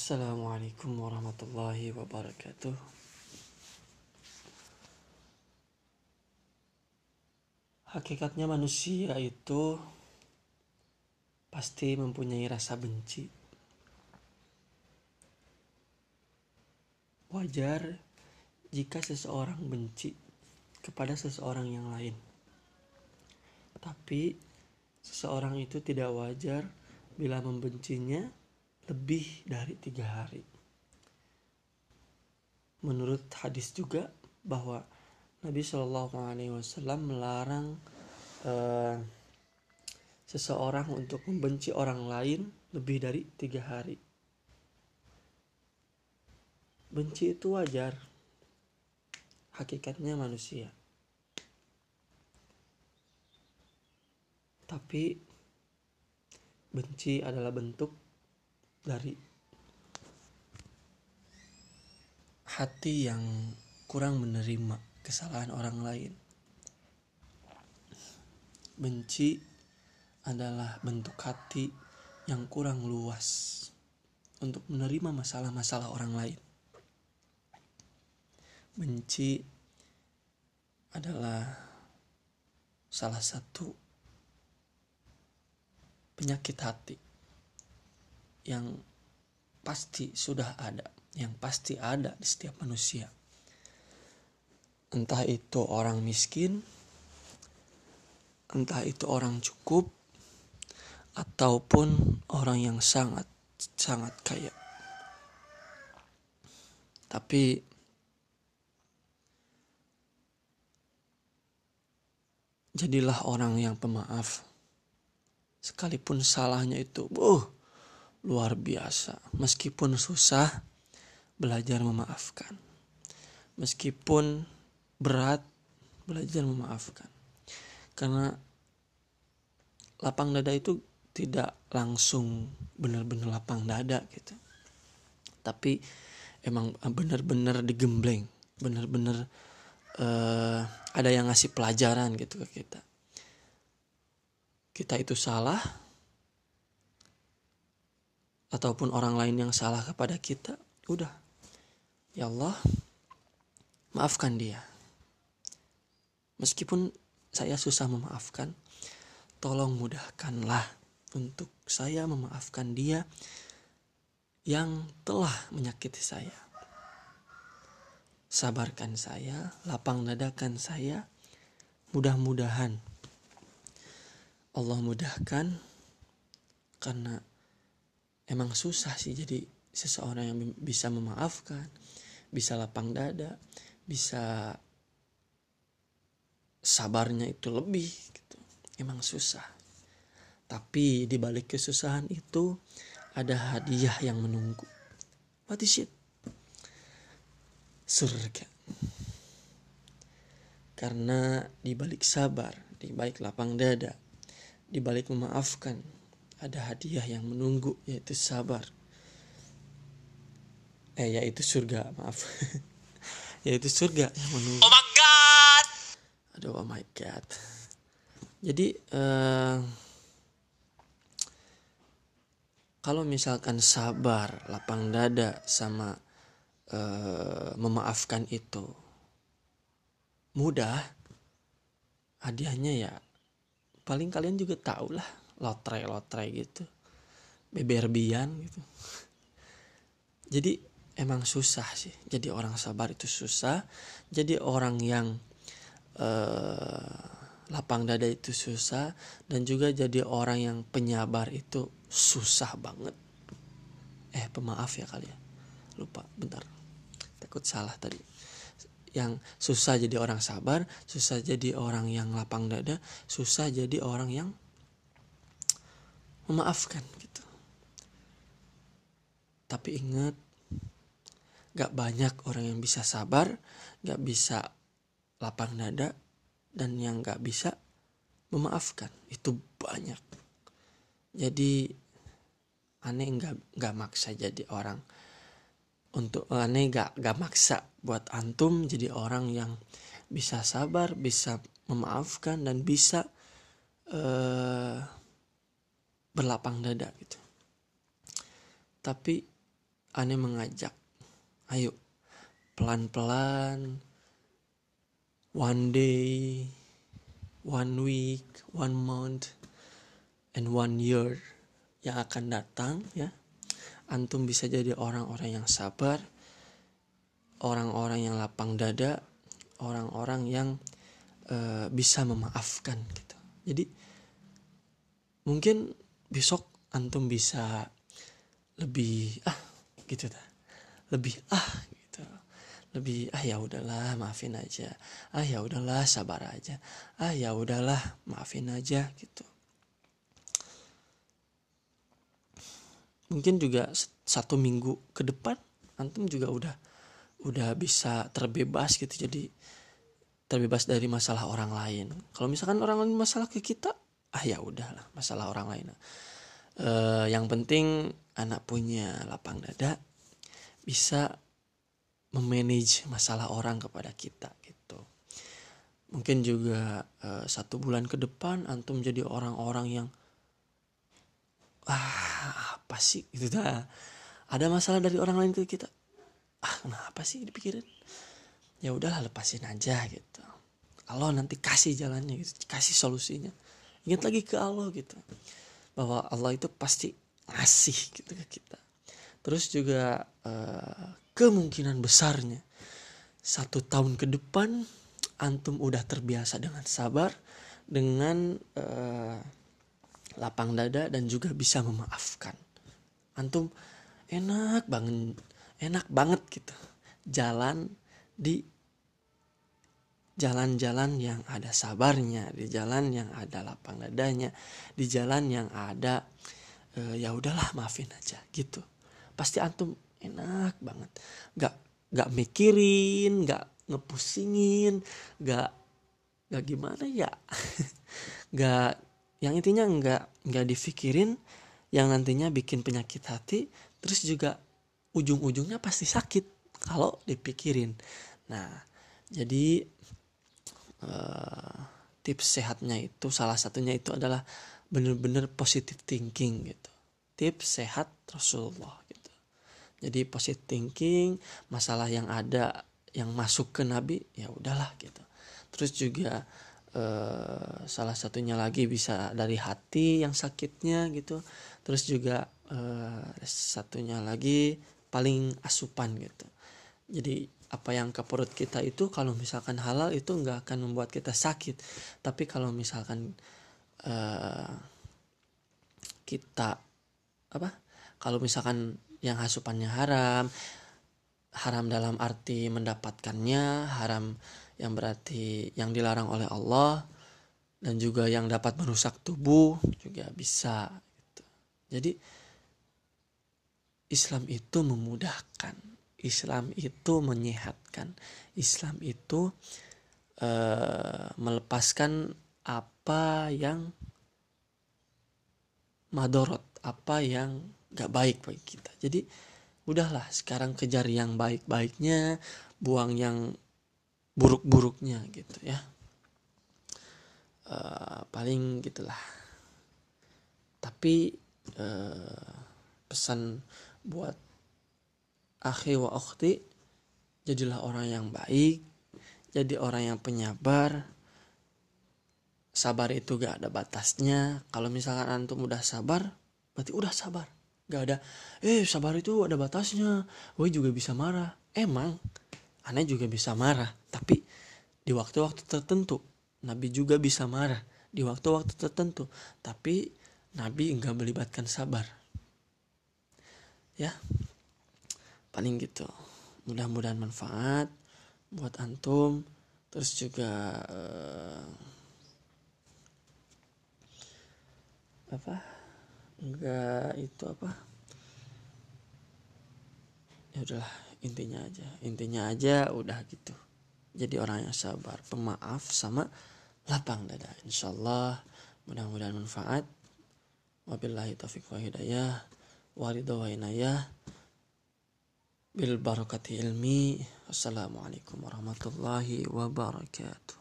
Assalamualaikum warahmatullahi wabarakatuh. Hakikatnya manusia itu pasti mempunyai rasa benci. Wajar jika seseorang benci kepada seseorang yang lain. Tapi seseorang itu tidak wajar bila membencinya lebih dari tiga hari. Menurut hadis juga bahwa Nabi Shallallahu Alaihi Wasallam melarang uh, seseorang untuk membenci orang lain lebih dari tiga hari. Benci itu wajar, hakikatnya manusia. Tapi benci adalah bentuk dari hati yang kurang menerima kesalahan orang lain. Benci adalah bentuk hati yang kurang luas untuk menerima masalah-masalah orang lain. Benci adalah salah satu penyakit hati yang pasti sudah ada, yang pasti ada di setiap manusia. Entah itu orang miskin, entah itu orang cukup, ataupun orang yang sangat sangat kaya. Tapi jadilah orang yang pemaaf. Sekalipun salahnya itu, uh, luar biasa. Meskipun susah, belajar memaafkan. Meskipun berat, belajar memaafkan. Karena lapang dada itu tidak langsung benar-benar lapang dada gitu. Tapi emang benar-benar digembleng, benar-benar uh, ada yang ngasih pelajaran gitu ke kita. Kita itu salah, ataupun orang lain yang salah kepada kita, udah. Ya Allah, maafkan dia. Meskipun saya susah memaafkan, tolong mudahkanlah untuk saya memaafkan dia yang telah menyakiti saya. Sabarkan saya, lapang dadakan saya. Mudah-mudahan Allah mudahkan karena emang susah sih jadi seseorang yang bisa memaafkan, bisa lapang dada, bisa sabarnya itu lebih gitu. Emang susah. Tapi di balik kesusahan itu ada hadiah yang menunggu. What is it? Surga. Karena di balik sabar, di balik lapang dada, di balik memaafkan, ada hadiah yang menunggu yaitu sabar. Eh yaitu surga maaf. Yaitu surga yang menunggu. Oh my god! Aduh oh my god. Jadi uh, kalau misalkan sabar lapang dada sama uh, memaafkan itu mudah hadiahnya ya paling kalian juga tahu lah lotre-lotre gitu. Beberbian gitu. Jadi emang susah sih. Jadi orang sabar itu susah. Jadi orang yang uh, lapang dada itu susah. Dan juga jadi orang yang penyabar itu susah banget. Eh pemaaf ya kali ya. Lupa bentar. Takut salah tadi. Yang susah jadi orang sabar susah jadi orang yang lapang dada susah jadi orang yang memaafkan gitu. Tapi ingat, gak banyak orang yang bisa sabar, gak bisa lapang dada, dan yang gak bisa memaafkan. Itu banyak. Jadi aneh gak, gak maksa jadi orang. Untuk aneh gak, gak maksa buat antum jadi orang yang bisa sabar, bisa memaafkan, dan bisa uh, berlapang dada gitu. Tapi aneh mengajak ayo pelan-pelan one day one week one month and one year yang akan datang ya antum bisa jadi orang-orang yang sabar orang-orang yang lapang dada orang-orang yang uh, bisa memaafkan gitu jadi mungkin besok antum bisa lebih ah gitu dah lebih ah gitu. Lebih ah ya udahlah maafin aja. Ah ya udahlah sabar aja. Ah ya udahlah maafin aja gitu. Mungkin juga satu minggu ke depan antum juga udah udah bisa terbebas gitu. Jadi terbebas dari masalah orang lain. Kalau misalkan orang lain masalah ke kita ah ya udahlah masalah orang lain. Uh, yang penting anak punya lapang dada bisa memanage masalah orang kepada kita gitu. Mungkin juga uh, satu bulan ke depan antum jadi orang-orang yang ah apa sih? Gitu dah. Ada masalah dari orang lain ke kita? Ah kenapa sih dipikirin? Ya udahlah lepasin aja gitu. Allah nanti kasih jalannya gitu kasih solusinya ingat lagi ke Allah gitu bahwa Allah itu pasti ngasih gitu ke kita terus juga uh, kemungkinan besarnya satu tahun ke depan antum udah terbiasa dengan sabar dengan uh, lapang dada dan juga bisa memaafkan. Antum enak banget, enak banget gitu. Jalan di jalan-jalan yang ada sabarnya, di jalan yang ada lapang dadanya, di jalan yang ada e, ya udahlah maafin aja gitu. Pasti antum enak banget. Gak gak mikirin, gak ngepusingin, gak gak gimana ya, gak yang intinya nggak nggak difikirin yang nantinya bikin penyakit hati terus juga ujung-ujungnya pasti sakit kalau dipikirin nah jadi uh, tips sehatnya itu salah satunya itu adalah bener-bener positive thinking gitu. Tips sehat Rasulullah gitu. Jadi positive thinking masalah yang ada yang masuk ke Nabi ya udahlah gitu. Terus juga Uh, salah satunya lagi bisa dari hati yang sakitnya gitu. Terus juga uh, satunya lagi paling asupan gitu. Jadi apa yang ke perut kita itu kalau misalkan halal itu nggak akan membuat kita sakit tapi kalau misalkan uh, kita apa kalau misalkan yang asupannya haram haram dalam arti mendapatkannya haram yang berarti yang dilarang oleh Allah dan juga yang dapat merusak tubuh juga bisa gitu. Jadi Islam itu memudahkan, Islam itu menyehatkan, Islam itu uh, melepaskan apa yang madorot, apa yang gak baik bagi kita. Jadi udahlah sekarang kejar yang baik-baiknya, buang yang buruk-buruknya gitu ya. Uh, paling gitulah. Tapi uh, pesan buat akhi wa ukhti jadilah orang yang baik jadi orang yang penyabar. Sabar itu gak ada batasnya. Kalau misalkan antum udah sabar berarti udah sabar. Gak ada eh sabar itu ada batasnya. Gue juga bisa marah. Emang aneh juga bisa marah tapi di waktu-waktu tertentu Nabi juga bisa marah di waktu-waktu tertentu. Tapi Nabi enggak melibatkan sabar. Ya paling gitu. Mudah-mudahan manfaat buat antum. Terus juga uh, apa? Enggak itu apa? Ya udahlah intinya aja. Intinya aja udah gitu. Jadi orang yang sabar pemaaf sama lapang dada. Insyaallah mudah-mudahan manfaat. Wabillahi taufiq wa hidayah. Waridha wa inayah bil barakati ilmi. Assalamualaikum warahmatullahi wabarakatuh